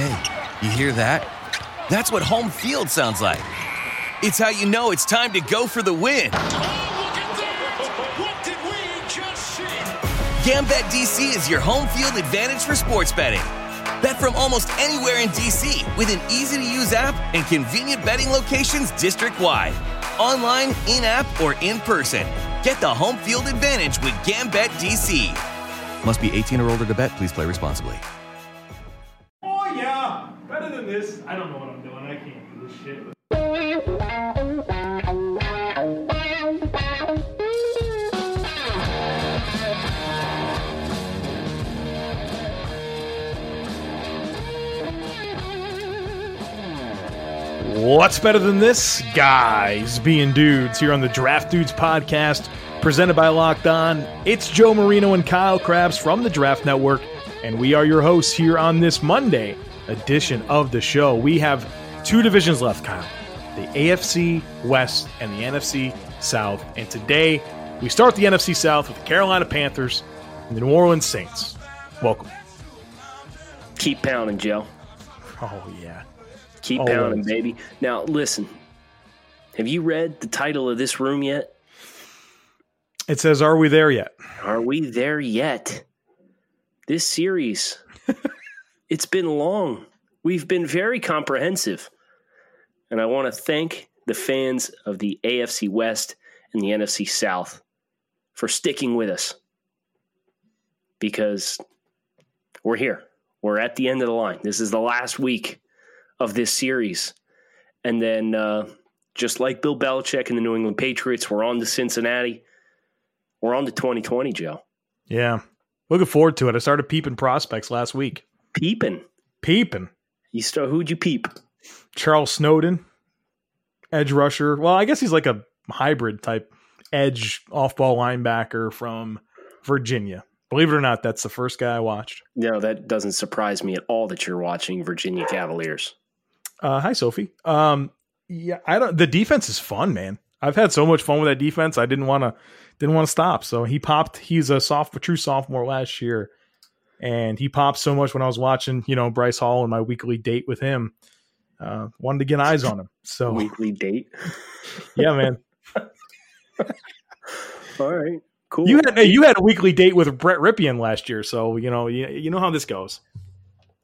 Hey, you hear that? That's what home field sounds like. It's how you know it's time to go for the win. GambetDC is your home field advantage for sports betting. Bet from almost anywhere in DC with an easy to use app and convenient betting locations district wide. Online, in app, or in person. Get the home field advantage with Gambit DC. Must be 18 or older to bet. Please play responsibly. This. I don't know what I'm doing. I can't do this shit. What's better than this? Guys being dudes here on the Draft Dudes podcast, presented by Locked On. It's Joe Marino and Kyle Crabbs from the Draft Network, and we are your hosts here on this Monday edition of the show. We have two divisions left, Kyle the AFC West and the NFC South. And today we start the NFC South with the Carolina Panthers and the New Orleans Saints. Welcome. Keep pounding, Joe. Oh, yeah. Keep Always. pounding, baby. Now, listen. Have you read the title of this room yet? It says, Are we there yet? Are we there yet? This series, it's been long. We've been very comprehensive. And I want to thank the fans of the AFC West and the NFC South for sticking with us because we're here. We're at the end of the line. This is the last week of this series. And then, uh, just like Bill Belichick and the New England Patriots, we're on to Cincinnati. We're on to 2020, Joe. Yeah. Looking forward to it. I started peeping prospects last week. Peeping. Peeping. You start, who'd you peep? Charles Snowden, edge rusher. Well, I guess he's like a hybrid type edge off ball linebacker from Virginia. Believe it or not, that's the first guy I watched. No, that doesn't surprise me at all that you're watching Virginia Cavaliers. Uh, hi, Sophie. Um, yeah, I don't. The defense is fun, man. I've had so much fun with that defense. I didn't want to didn't want to stop. So he popped. He's a soft, true sophomore last year, and he popped so much when I was watching, you know, Bryce Hall and my weekly date with him. Uh, wanted to get eyes on him. So Weekly date. yeah, man. All right. Cool. You had you had a weekly date with Brett Rypien last year, so you know you, you know how this goes.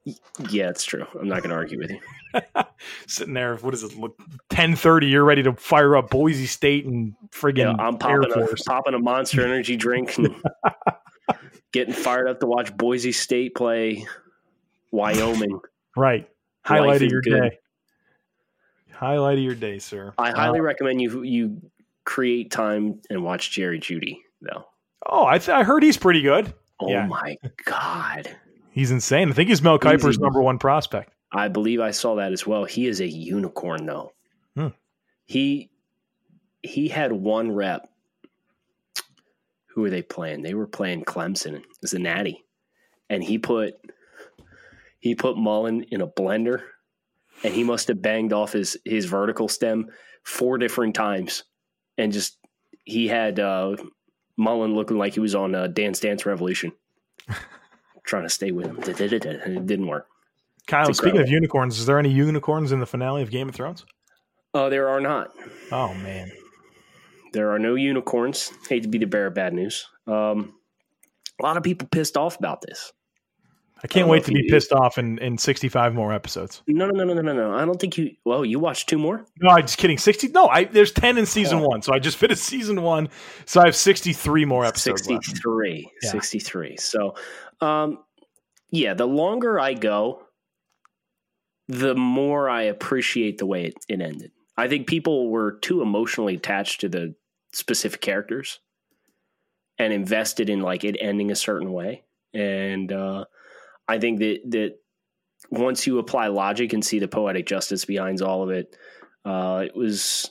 yeah, it's true. I'm not going to argue with you. Sitting there, what is it? Ten thirty. You're ready to fire up Boise State and friggin' Yeah, I'm popping a, popping a monster energy drink and getting fired up to watch Boise State play Wyoming. Right. Highlight of your good. day. Highlight of your day, sir. I highly Uh, recommend you you create time and watch Jerry Jeudy though. oh, I th- I heard he's pretty good. Oh Yeah. my god. He's insane. I think he's Mel Kiper's number one prospect. I believe I saw that as well. He is a unicorn though. Hmm. He he had one rep. Who were they playing? They were playing Clemson as a natty. And he put he put Mullen in a blender and he must have banged off his his vertical stem four different times. And just he had uh Mullen looking like he was on uh, Dance Dance Revolution. Trying to stay with him. It didn't work. Kyle, speaking of unicorns, is there any unicorns in the finale of Game of Thrones? Oh, there are not. Oh man. There are no unicorns. Hate to be the bearer of bad news. Um, a lot of people pissed off about this. I can't know wait to be do. pissed off in, in 65 more episodes. No, no, no, no, no, no. I don't think you. Well, you watched two more. No, I'm just kidding. 60. No, I there's 10 in season Oh. one. So I just finished season one. So I have 63 more episodes left. 63. Yeah. 63. So, um, yeah, the longer I go, the more I appreciate the way it, it ended. I think people were too emotionally attached to the specific characters and invested in like it ending a certain way. And uh, I think that that once you apply logic and see the poetic justice behind all of it, uh, it was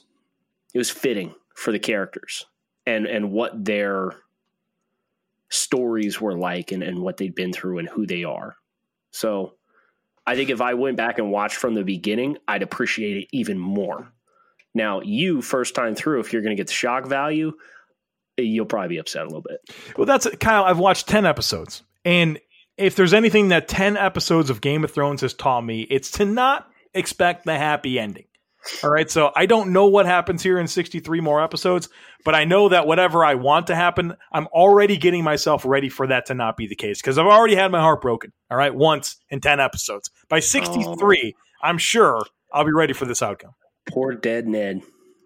it was fitting for the characters and and what their stories were like and, and what they'd been through and who they are. So I think if I went back and watched from the beginning, I'd appreciate it even more. Now, you first time through, if you're going to get the shock value, you'll probably be upset a little bit. Well, that's Kyle. I've watched 10 episodes and if there's anything that 10 episodes of Game of Thrones has taught me, it's to not expect the happy ending. All right. So I don't know what happens here in 63 more episodes, but I know that whatever I want to happen, I'm already getting myself ready for that to not be the case because I've already had my heart broken. All right. Once in 10 episodes. By 63, oh. I'm sure I'll be ready for this outcome. Poor dead Ned.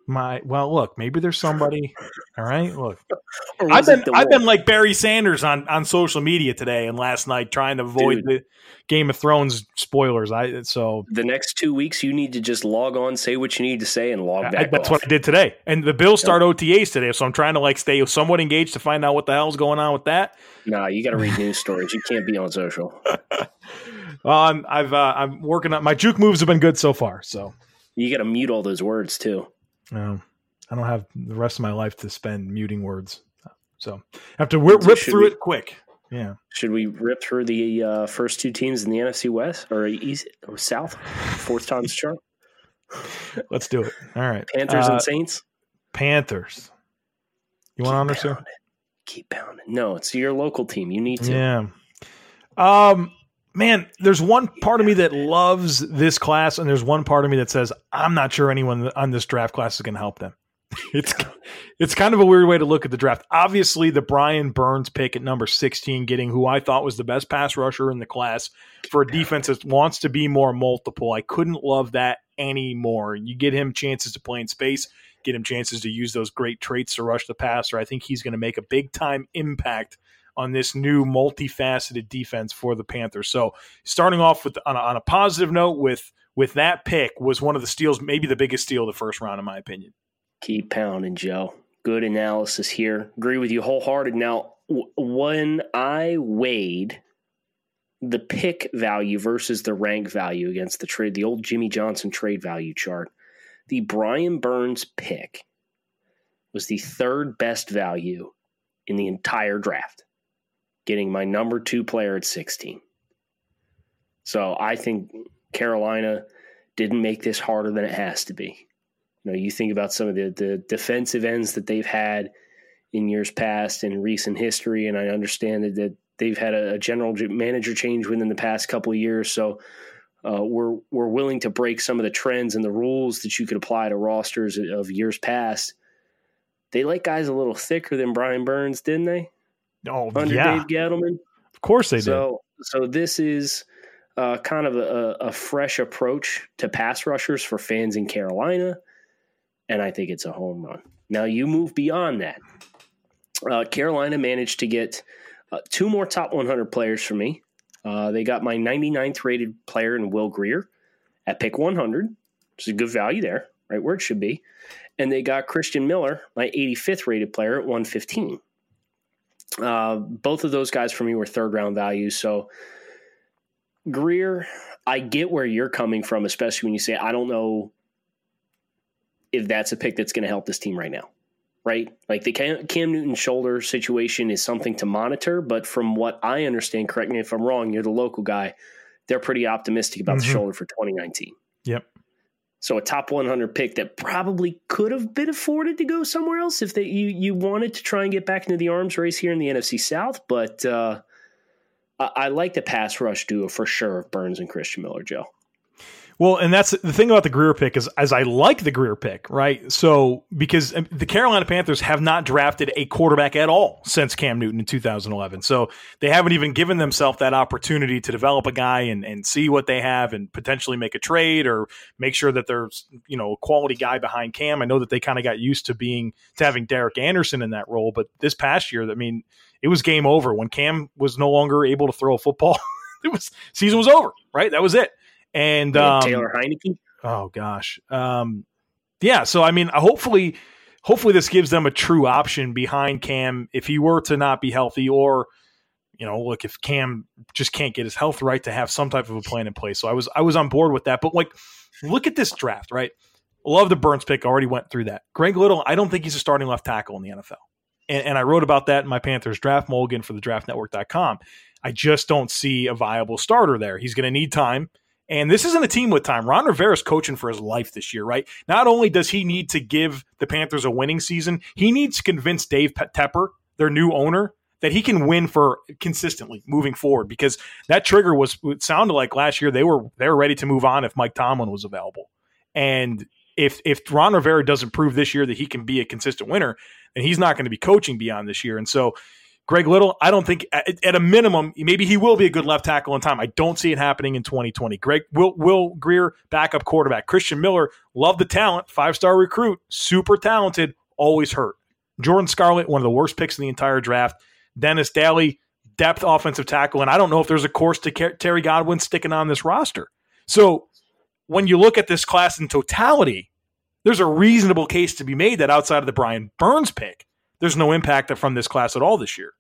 My well look maybe there's somebody. All right look. I've been i've been like barry sanders on on social media today and last night trying to avoid Dude, the game of thrones spoilers. I so the next two weeks you need to just log on say what you need to say and log back I, that's off. what i did today. And the bills start yep. otas today so i'm trying to like stay somewhat engaged to find out what the hell's going on with that. No nah, you got to read news stories. You can't be on social. Well i'm i've uh, i'm working on my juke moves have been good so far so you got to mute all those words too no, I don't have the rest of my life to spend muting words, so I have to rip, rip through we, it quick. Yeah. Should we rip through the uh, first two teams in the NFC West or East or South? Fourth time's charm. Let's do it. All right. Panthers uh, and Saints. Panthers. You want to understand? Keep pounding. No, it's your local team. You need to. Yeah. Um, man, there's one part of me that loves this class, and there's one part of me that says I'm not sure anyone on this draft class is going to help them. it's it's kind of a weird way to look at the draft. Obviously, the Brian Burns pick at number 16, getting who I thought was the best pass rusher in the class for a defense that wants to be more multiple. I couldn't love that anymore. You get him chances to play in space, get him chances to use those great traits to rush the passer. I think he's going to make a big time impact on this new multifaceted defense for the Panthers. So starting off with on a, on a positive note with with that pick was one of the steals, maybe the biggest steal of the first round, in my opinion. Keep pounding, Joe. Good analysis here. Agree with you wholehearted. Now, w- when I weighed the pick value versus the rank value against the trade, the old Jimmy Johnson trade value chart, the Brian Burns pick was the third best value in the entire draft getting my number two player at 16. So I think Carolina didn't make this harder than it has to be. You know, you think about some of the, the defensive ends that they've had in years past in recent history, and I understand that, that they've had a, a general manager change within the past couple of years. So uh, we're we're willing to break some of the trends and the rules that you could apply to rosters of years past. They like guys a little thicker than Brian Burns, didn't they? Oh, under yeah. Dave Gettleman. Of course they so, did. So this is uh, kind of a, a, fresh approach to pass rushers for fans in Carolina, and I think it's a home run. Now you move beyond that. Uh, Carolina managed to get uh, two more top 100 players for me. Uh, they got my 99th rated player in Will Grier at pick 100, which is a good value there, right where it should be. And they got Christian Miller, my 85th rated player at 115. Uh, both of those guys for me were third round values. So Grier, I get where you're coming from, especially when you say, I don't know if that's a pick that's going to help this team right now. Right? Like the Cam, Cam Newton shoulder situation is something to monitor, but from what I understand, correct me if I'm wrong, you're the local guy. They're pretty optimistic about mm-hmm. the shoulder for 2019. Yep. So a top 100 pick that probably could have been afforded to go somewhere else if they you you wanted to try and get back into the arms race here in the NFC South. But uh, I, I like the pass rush duo for sure of Burns and Christian Miller, Joe. Well, and that's the thing about the Grier pick is as I like the Grier pick, right? So because um, the Carolina Panthers have not drafted a quarterback at all since Cam Newton in 2011. So they haven't even given themselves that opportunity to develop a guy and, and see what they have and potentially make a trade or make sure that there's, you know, a quality guy behind Cam. I know that they kind of got used to being to having Derek Anderson in that role, but this past year, I mean, it was game over when Cam was no longer able to throw a football. it was season was over, right? That was it. And um, Taylor Heinicke. Oh gosh, um, yeah. So I mean, hopefully, hopefully this gives them a true option behind Cam if he were to not be healthy, or you know, look if Cam just can't get his health right to have some type of a plan in place. So I was I was on board with that. But like, look at this draft, right? Love the Burns pick. Already went through that. Greg Little, I don't think he's a starting left tackle in the NFL. And, and I wrote about that in my Panthers draft mulligan for the draftnetwork.com. I just don't see a viable starter there. He's going to need time. And this isn't a team with time. Ron Rivera's coaching for his life this year, right? Not only does he need to give the Panthers a winning season, he needs to convince Dave Tepper, their new owner, that he can win for consistently moving forward because that trigger was it sounded like last year they were they were ready to move on if Mike Tomlin was available. And if if Ron Rivera doesn't prove this year that he can be a consistent winner, then he's not going to be coaching beyond this year. And so Greg Little, I don't think at, at, a minimum, maybe he will be a good left tackle in time. I don't see it happening in 2020. Greg Will Will Grier, backup quarterback. Christian Miller, love the talent, five star recruit, super talented, always hurt. Jordan Scarlett, one of the worst picks in the entire draft. Dennis Daly, depth offensive tackle, and I don't know if there's a course to Terry Godwin sticking on this roster. So when you look at this class in totality, there's a reasonable case to be made that outside of the Brian Burns pick, there's no impact from this class at all this year.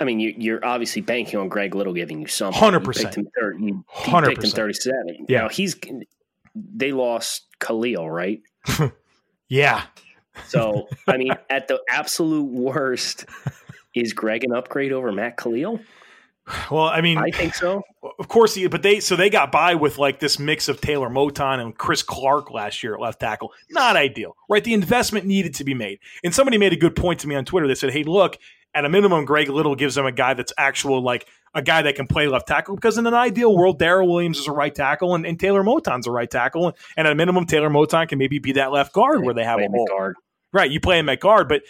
I mean, you, are obviously banking on Greg Little giving you something. Hundred percent. Picked him thirty-seven. Yeah, now, he's they lost Kalil, right? yeah. So I mean, at the absolute worst, is Greg an upgrade over Matt Kalil? Well, I mean, I think so. Of course, but they so they got by with like this mix of Taylor Moton and Chris Clark last year at left tackle. Not ideal, right? The investment needed to be made. And somebody made a good point to me on Twitter. They said, "Hey, look, at a minimum, Greg Little gives them a guy that's actual like a guy that can play left tackle because in an ideal world, Daryl Williams is a right tackle and, and Taylor Moton's a right tackle, and at a minimum, Taylor Moton can maybe be that left guard where they have a hole. Guard. Right, you play him at guard, but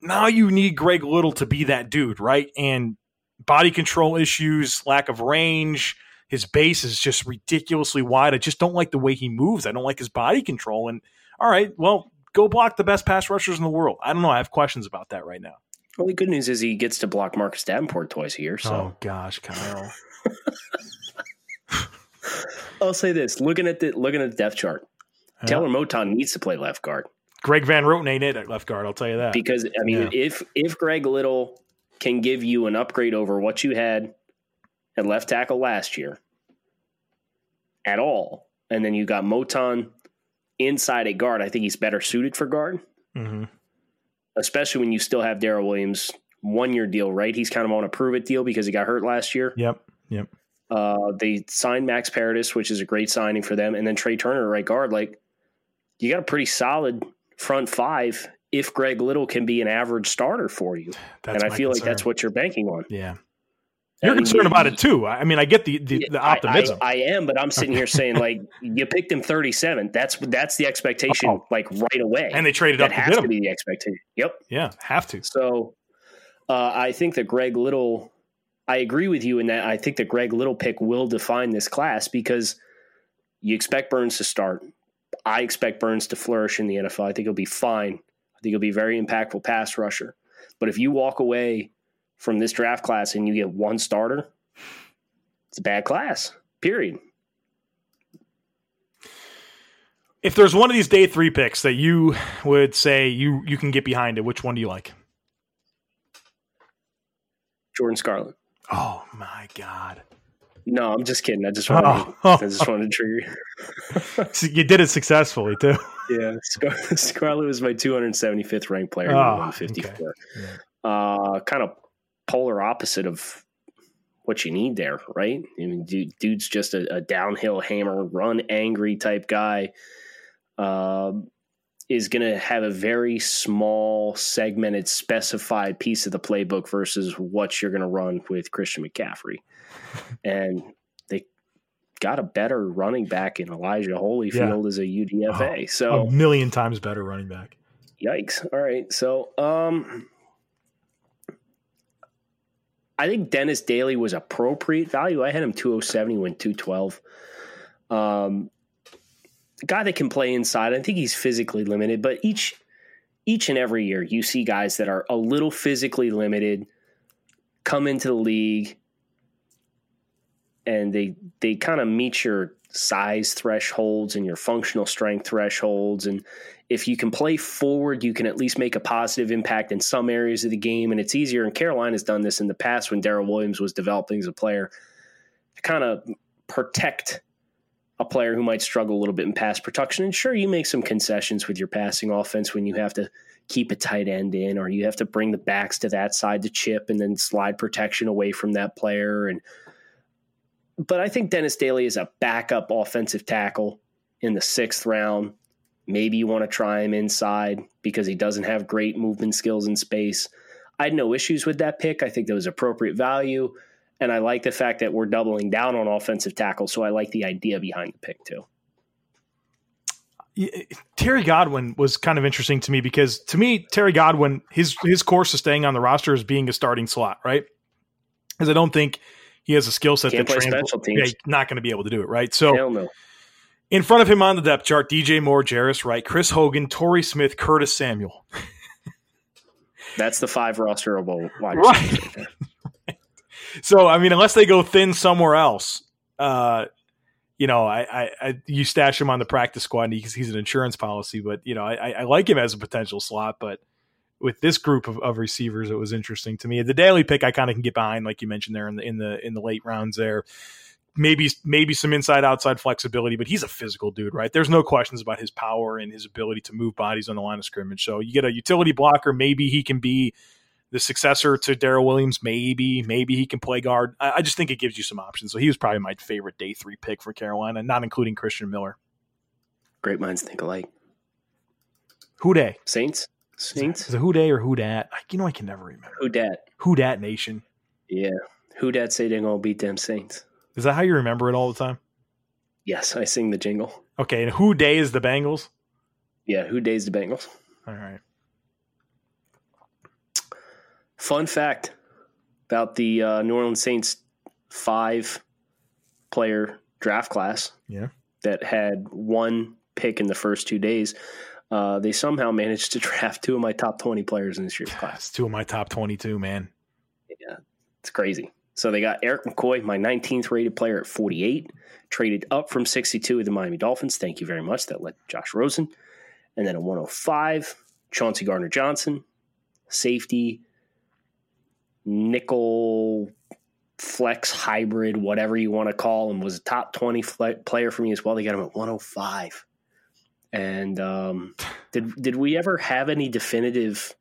now you need Greg Little to be that dude, right? And body control issues, lack of range. His base is just ridiculously wide. I just don't like the way he moves. I don't like his body control. And all right, well, go block the best pass rushers in the world. I don't know. I have questions about that right now. Well, the good news is he gets to block Marcus Davenport twice a year. So. Oh gosh, Kyle. I'll say this: looking at the looking at the depth chart, uh-huh. yeah. Taylor Moton needs to play left guard. Greg Van Roten ain't it at left guard. I'll tell you that. Because I mean, yeah. if if Greg Little can give you an upgrade over what you had at left tackle last year at all, and then you got Moton inside a guard, I think he's better suited for guard. Mm-hmm especially when you still have Daryl Williams one year deal, right? He's kind of on a prove it deal because he got hurt last year. Yep. Yep. Uh, they signed Max Paradis, which is a great signing for them, and then Trai Turner, right guard. Like you got a pretty solid front five if Greg Little can be an average starter for you. That's and I feel concern. like that's what you're banking on. Yeah. You're concerned about it too. I mean, I get the the, the optimism. I, I, I, am, but I'm sitting here saying like you picked him 37. That's that's the expectation, oh. like right away. And they traded that up. Has to, to be the expectation. Yep. Yeah, have to. So, uh, I think that Greg Little. I agree with you in that I think that Greg Little pick will define this class because you expect Burns to start. I expect Burns to flourish in the NFL. I think he'll be fine. Think he'll be a very impactful pass rusher. But if you walk away from this draft class and you get one starter, it's a bad class. Period. If there's one of these day three picks that you would say you you can get behind it, which one do you like? Jordan Scarlett. Oh my god. No, I'm just kidding. I just wanted, oh. I just wanted to trigger you. you did it successfully too. Yeah, Scar- Scarlett was my 275th ranked player oh, 154. Okay. Yeah. Uh, kind of polar opposite of what you need there, right? I mean, dude, dude's just a, a, downhill hammer, run angry type guy. Uh, is going to have a very small, segmented, specified piece of the playbook versus what you're going to run with Christian McCaffrey. and got a better running back in Elijah Holyfield yeah. as a UDFA. Oh, so a million times better running back. Yikes. All right. So, um, I think Dennis Daly was appropriate value. I had him 207, he went 212. Um, guy that can play inside. I think he's physically limited, but each each and every year you see guys that are a little physically limited come into the league and they they kind of meet your size thresholds and your functional strength thresholds and if you can play forward, you can at least make a positive impact in some areas of the game. And it's easier. And Carolina has done this in the past when Daryl Williams was developing as a player to kind of protect a player who might struggle a little bit in pass protection. And sure, you make some concessions with your passing offense when you have to keep a tight end in, or you have to bring the backs to that side to chip and then slide protection away from that player. And but I think Dennis Daly is a backup offensive tackle in the sixth round. Maybe you want to try him inside because he doesn't have great movement skills in space. I had no issues with that pick. I think that was appropriate value. And I like the fact that we're doubling down on offensive tackle. So I like the idea behind the pick too. Terry Godwin was kind of interesting to me because to me, Terry Godwin, his his course of staying on the roster is being a starting slot, right? Because I don't think he has a skill set that play trans- special teams. yeah, not going to be able to do it, right? So no. in front of him on the depth chart, DJ Moore, Jarius Wright, Chris Hogan, Torrey Smith, Curtis Samuel. That's the five rosterable wide Right. So I mean, unless they go thin somewhere else, uh, you know, I, I, I you stash him on the practice squad because he's an insurance policy. But you know, I, I like him as a potential slot. But with this group of, of receivers, it was interesting to me. The Daly pick, I kind of can get behind, like you mentioned there in the in the in the late rounds there. Maybe maybe some inside outside flexibility, but he's a physical dude, right? There's no questions about his power and his ability to move bodies on the line of scrimmage. So you get a utility blocker, maybe he can be the successor to Daryl Williams. Maybe, maybe he can play guard. I, I just think it gives you some options. So he was probably my favorite day three pick for Carolina, not including Christian Miller. Great minds think alike. Who day? Saints? Saints? Is it who day or who dat? You know, I can never remember. Who dat? Who dat nation? Yeah. Who dat say they gonna beat them Saints? Is that how you remember it all the time? Yes, I sing the jingle. Okay, and who day is the Bengals? Yeah, who days the Bengals? All right. Fun fact about the uh, New Orleans Saints five player draft class Yeah. that had one pick in the first two days. Uh, they somehow managed to draft two of my top 20 players in this year's class. Two of my top 22, man. Yeah, it's crazy. So they got Erik McCoy, my 19th rated player at 48, traded up from 62 with the Miami Dolphins. Thank you very much. That led Josh Rosen. And then at 105, Chauncey Gardner Johnson, safety, nickel flex hybrid, whatever you want to call him, was a top 20 fl- player for me as well. They got him at 105. And um, did did we ever have any definitive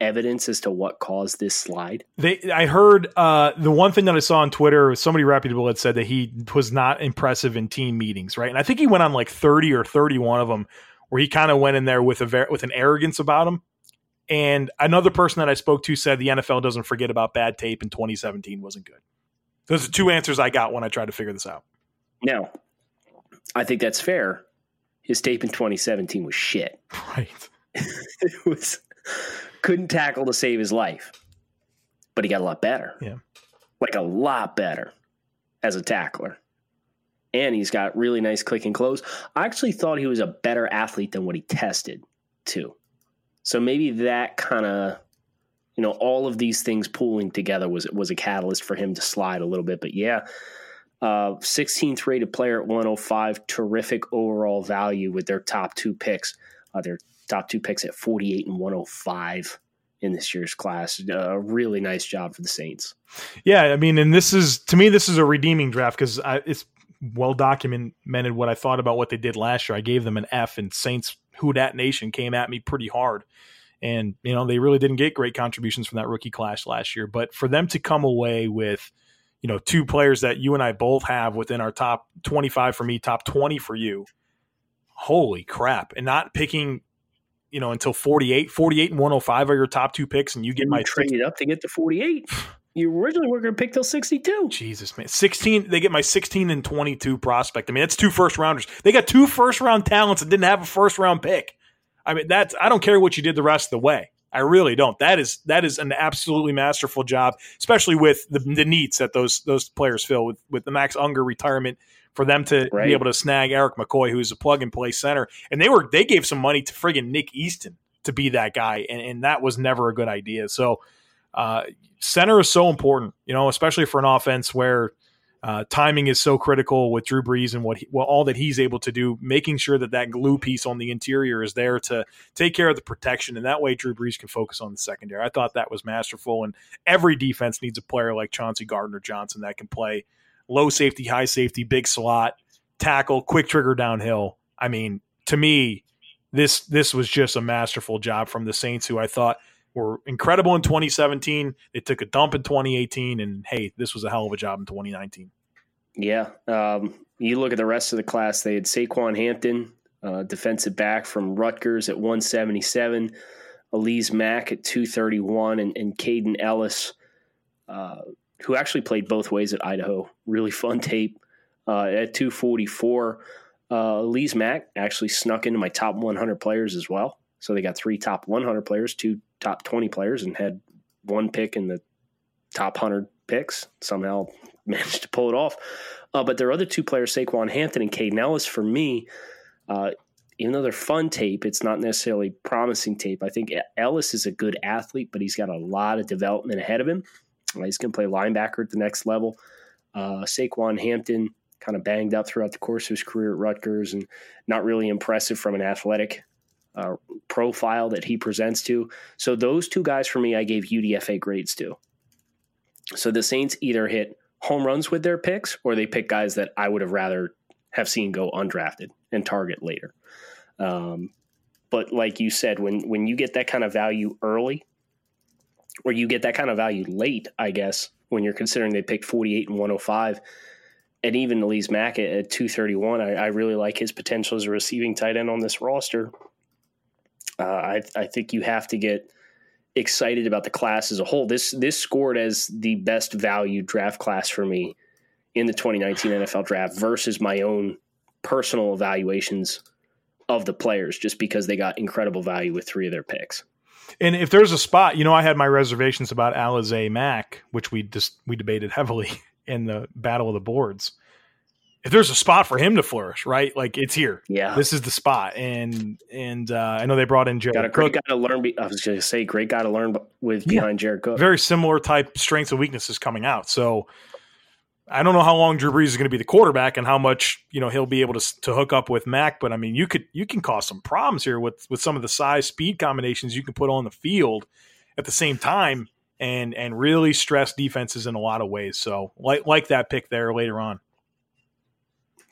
evidence as to what caused this slide? They, I heard uh, the one thing that I saw on Twitter, somebody reputable had said that he was not impressive in team meetings, right? And I think he went on like thirty or thirty-one of them, where he kind of went in there with a ver- with an arrogance about him. And another person that I spoke to said the NFL doesn't forget about bad tape in 2017 wasn't good. Those are two answers I got when I tried to figure this out. No, I think that's fair. His tape in 2017 was shit. Right. it was couldn't tackle to save his life, but he got a lot better. Yeah. like a lot better as a tackler. And he's got really nice click and close. I actually thought he was a better athlete than what he tested, too. So maybe that kind of, you know, all of these things pooling together was was a catalyst for him to slide a little bit. But yeah, uh, 16th rated player at 105, terrific overall value with their top two picks. Uh, their top two picks at 48 and 105 in this year's class. A uh, really nice job for the Saints. Yeah, I mean, and this is to me, this is a redeeming draft because it's well documented what I thought about what they did last year. I gave them an F, and Saints Who Dat Nation came at me pretty hard, and you know they really didn't get great contributions from that rookie class last year. But for them to come away with you know two players that you and I both have within our top twenty five for me, top twenty for you, holy crap! And not picking. You know, until 48, 48 and 105 are your top two picks, and you get You my traded up to get to 48. You originally were going to pick till 62. Jesus, man. 16, they get my 16 and 22 prospect. I mean, that's two first rounders. They got two first round talents and didn't have a first round pick. I mean, that's, I don't care what you did the rest of the way. I really don't. That is, that is an absolutely masterful job, especially with the, the needs that those, those players fill with, with the Max Unger retirement for them to Right. be able to snag Erik McCoy, who's a plug and play center. And they were, they gave some money to friggin' Nick Easton to be that guy. And, and that was never a good idea. So, uh, center is so important, you know, especially for an offense where uh, timing is so critical with Drew Brees and what, he, well, all that he's able to do, making sure that that glue piece on the interior is there to take care of the protection, and that way Drew Brees can focus on the secondary. I thought that was masterful, and every defense needs a player like Chauncey Gardner Johnson that can play low safety, high safety, big slot, tackle, quick trigger downhill. I mean, to me, this this was just a masterful job from the Saints, who I thought were incredible in 2017. They took a dump in 2018, and hey, this was a hell of a job in 2019. Yeah. Um, you look at the rest of the class, they had Saquan Hampton, uh, defensive back from Rutgers at 177. Alize Mack at 231, and, and Kaden Elliss, uh, who actually played both ways at Idaho. Really fun tape uh, at 244. Uh, Alize Mack actually snuck into my top 100 players as well. So they got three top 100 players, two top 20 players, and had one pick in the top 100 picks. Somehow managed to pull it off. Uh, but their other two players, Saquan Hampton and Kaden Elliss, for me, uh, even though they're fun tape, it's not necessarily promising tape. I think Elliss is a good athlete, but he's got a lot of development ahead of him. Uh, he's going to play linebacker at the next level. Uh, Saquan Hampton kind of banged up throughout the course of his career at Rutgers and not really impressive from an athletic uh, profile that he presents to. So those two guys for me, I gave UDFA grades to. So the Saints either hit home runs with their picks or they pick guys that I would have rather have seen go undrafted and target later. Um, but like you said, when when you get that kind of value early, or you get that kind of value late, I guess when you're considering they picked 48 and 105, and even Alize Mack at, at 231, I, I, really like his potential as a receiving tight end on this roster. Uh, I, I think you have to get excited about the class as a whole. This this scored as the best value draft class for me in the 2019 NFL draft versus my own personal evaluations of the players just because they got incredible value with three of their picks. And if there's a spot, you know, I had my reservations about Alize Mack, which we just we debated heavily in the battle of the boards. If there's a spot for him to flourish, right? Like it's here. Yeah, this is the spot. And and uh, I know they brought in Jared. Got a great Cook. guy to learn. I was going to say, great guy to learn with behind Jared Cook. Very similar type strengths and weaknesses coming out. So I don't know how long Drew Brees is going to be the quarterback and how much you know he'll be able to to hook up with Mack. But I mean, you could you can cause some problems here with with some of the size speed combinations you can put on the field at the same time and and really stress defenses in a lot of ways. So like like that pick there later on.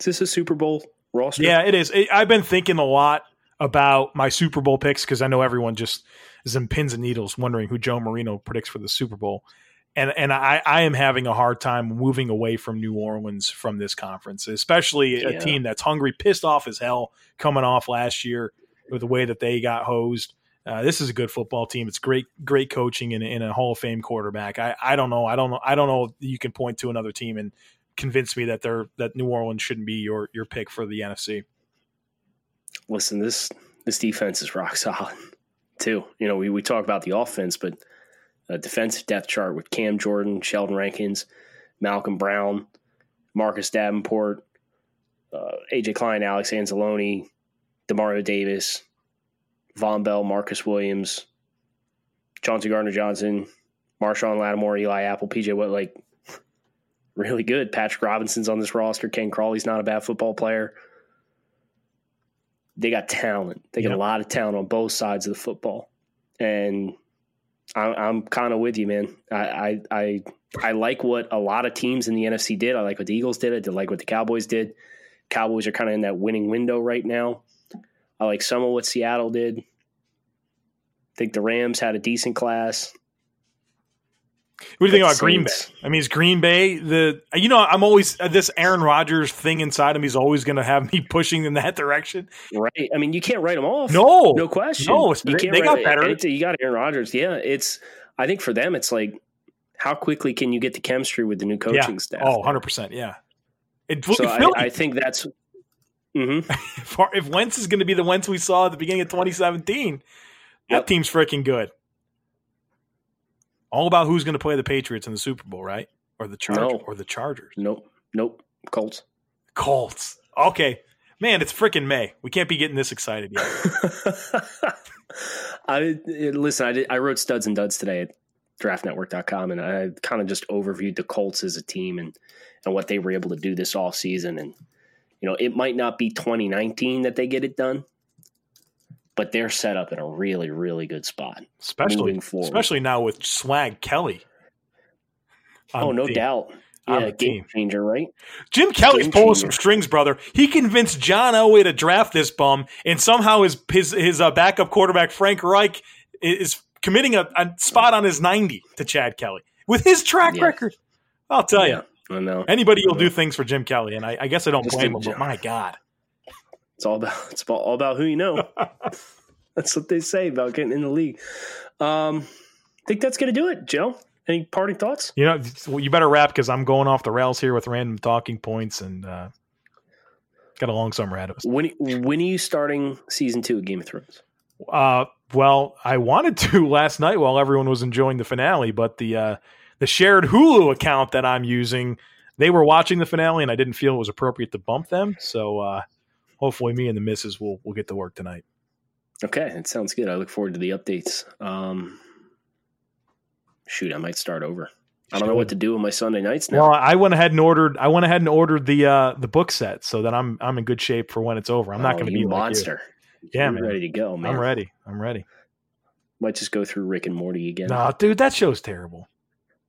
Is this a Super Bowl roster? Yeah, it is. I've been thinking a lot about my Super Bowl picks because I know everyone just is in pins and needles wondering who Joe Marino predicts for the Super Bowl and and I, I am having a hard time moving away from New Orleans from this conference, especially a team that's hungry, pissed off as hell, coming off last year with the way that they got hosed. Uh, this is a good football team. It's great, great coaching and, in a Hall of Fame quarterback. I, I don't know. I don't know. I don't know. You can point to another team and convince me that they're that New Orleans shouldn't be your your pick for the NFC. Listen, this this defense is rock solid too. You know, we we talk about the offense, but a defensive depth chart with Cam Jordan, Sheldon Rankins, Malcolm Brown, Marcus Davenport, uh, AJ Klein, Alex Anzalone, Demario Davis, Vonn Bell, Marcus Williams, Chauncey Gardner Johnson, Marshon Lattimore, Eli Apple, PJ What like really good. Patrick Robinson's on this roster. Ken Crawley's not a bad football player. They got talent. They got yep. a lot of talent on both sides of the football. And I'm, I'm kind of with you, man. I, I, I I like what a lot of teams in the NFC did. I like what the Eagles did. I like what the Cowboys did. Cowboys are kind of in that winning window right now. I like some of what Seattle did. I think the Rams had a decent class. What do you think about Green Bay? I mean, is Green Bay the you know I'm always uh, this Aaron Rodgers thing inside him. He's always going to have me pushing in that direction. Right. I mean, you can't write them off. No, no question. No, you can't they got better. You got Aaron Rodgers. Yeah, it's. I think for them, it's like how quickly can you get the chemistry with the new coaching yeah. staff? Oh, 100 percent. Yeah. It, so I, I, think that's. Mm-hmm. if, if Wentz is going to be the Wentz we saw at the beginning of 2017, yep. that team's freaking good. All about who's going to play the Patriots in the Super Bowl, right? Or the Chargers? No. Or the Chargers? Nope. Nope. Colts. Colts. Okay. Man, it's freaking May. We can't be getting this excited yet. I listen. I, did, I wrote studs and duds today at draftnetwork.com, and I kind of just overviewed the Colts as a team and and what they were able to do this off season. And you know, it might not be 2019 that they get it done, but they're set up in a really, really good spot. Especially, especially now with Swag Kelly. Oh, no doubt. Yeah, game changer, right? Jim Kelly's game pulling changer. some strings, brother. He convinced John Elway to draft this bum, and somehow his his his uh, backup quarterback Frank Reich is committing a, a, spot on his ninety to Chad Kelly with his track yeah. record. I'll tell yeah, you, I know anybody will do things for Jim Kelly, and I, I guess I don't Just blame him. But my God, it's all about it's all about who you know. That's what they say about getting in the league. Um, I think that's going to do it, Joe. Any parting thoughts? You know, well, you better wrap because I'm going off the rails here with random talking points and uh, got a long summer ahead of us. When when are you starting season two of Game of Thrones? Uh, well, I wanted to last night while everyone was enjoying the finale, but the uh, the shared Hulu account that I'm using, they were watching the finale, and I didn't feel it was appropriate to bump them. So uh, hopefully, me and the missus will will get to work tonight. Okay, it sounds good. I look forward to the updates. Um, shoot, I might start over. I don't know what to do with my Sunday nights now. Well, I went ahead and ordered. I went ahead and ordered the uh, the book set so that I'm I'm in good shape for when it's over. I'm not Oh, going to be like monster. Yeah, You're man. ready to go, man. I'm ready. I'm ready. Might just go through Rick and Morty again. No, dude, that show's terrible.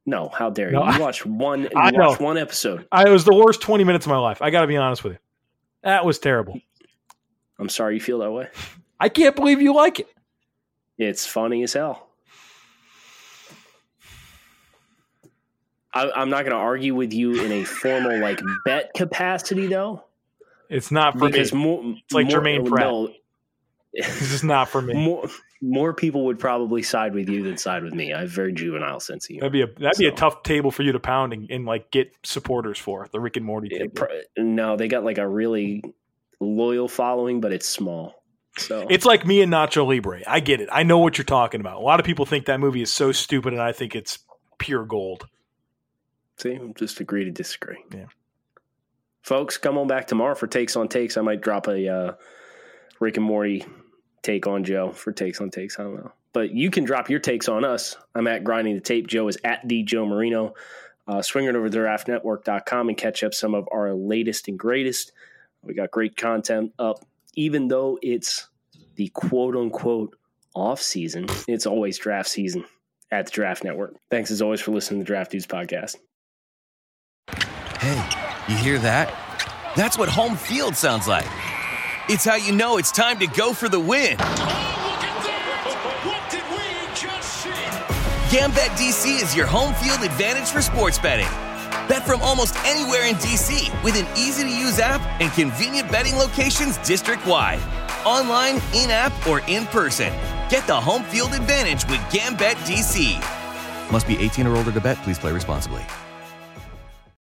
No, how dare No, you? I- You watched one. You I watched know. one episode. I, it was the worst 20 minutes of my life. I got to be honest with you. That was terrible. I'm sorry you feel that way. I can't believe you like it. It's funny as hell. I, I'm not going to argue with you in a formal like bet capacity though, It's not for because me. more It's like more, Jermaine Pratt. No, This is not for me. more more people would probably side with you than side with me. I have very juvenile sense of humor. That'd be a that'd be a tough table for you to pound and, and like get supporters for the Rick and Morty. It table. no, they got like a really loyal following, but it's small. So It's like me and Nacho Libre. I get it. I know what you're talking about. A lot of people think that movie is so stupid, and I think it's pure gold. See, just agree to disagree. Yeah. Folks, come on back tomorrow for takes on takes. I might drop a uh, Rick and Morty take on Joe for takes on takes. I don't know. But you can drop your takes on us. I'm at Grinding the Tape. Joe is at the Joe Marino. Uh, swing it over to draftnetwork.com and catch up some of our latest and greatest. We got great content up, even though it's the quote unquote off season. It's always draft season at the Draft Network. Thanks as always for listening to the Draft Dudes podcast. Hey, you hear that? That's what home field sounds like. It's how you know it's time to go for the win. Oh, GambetDC is your home field advantage for sports betting. Bet from almost anywhere in DC with an easy to use app and convenient betting locations district wide. Online, in app, or in person. Get the home field advantage with GambetDC. Must be 18 or older to bet. Please play responsibly.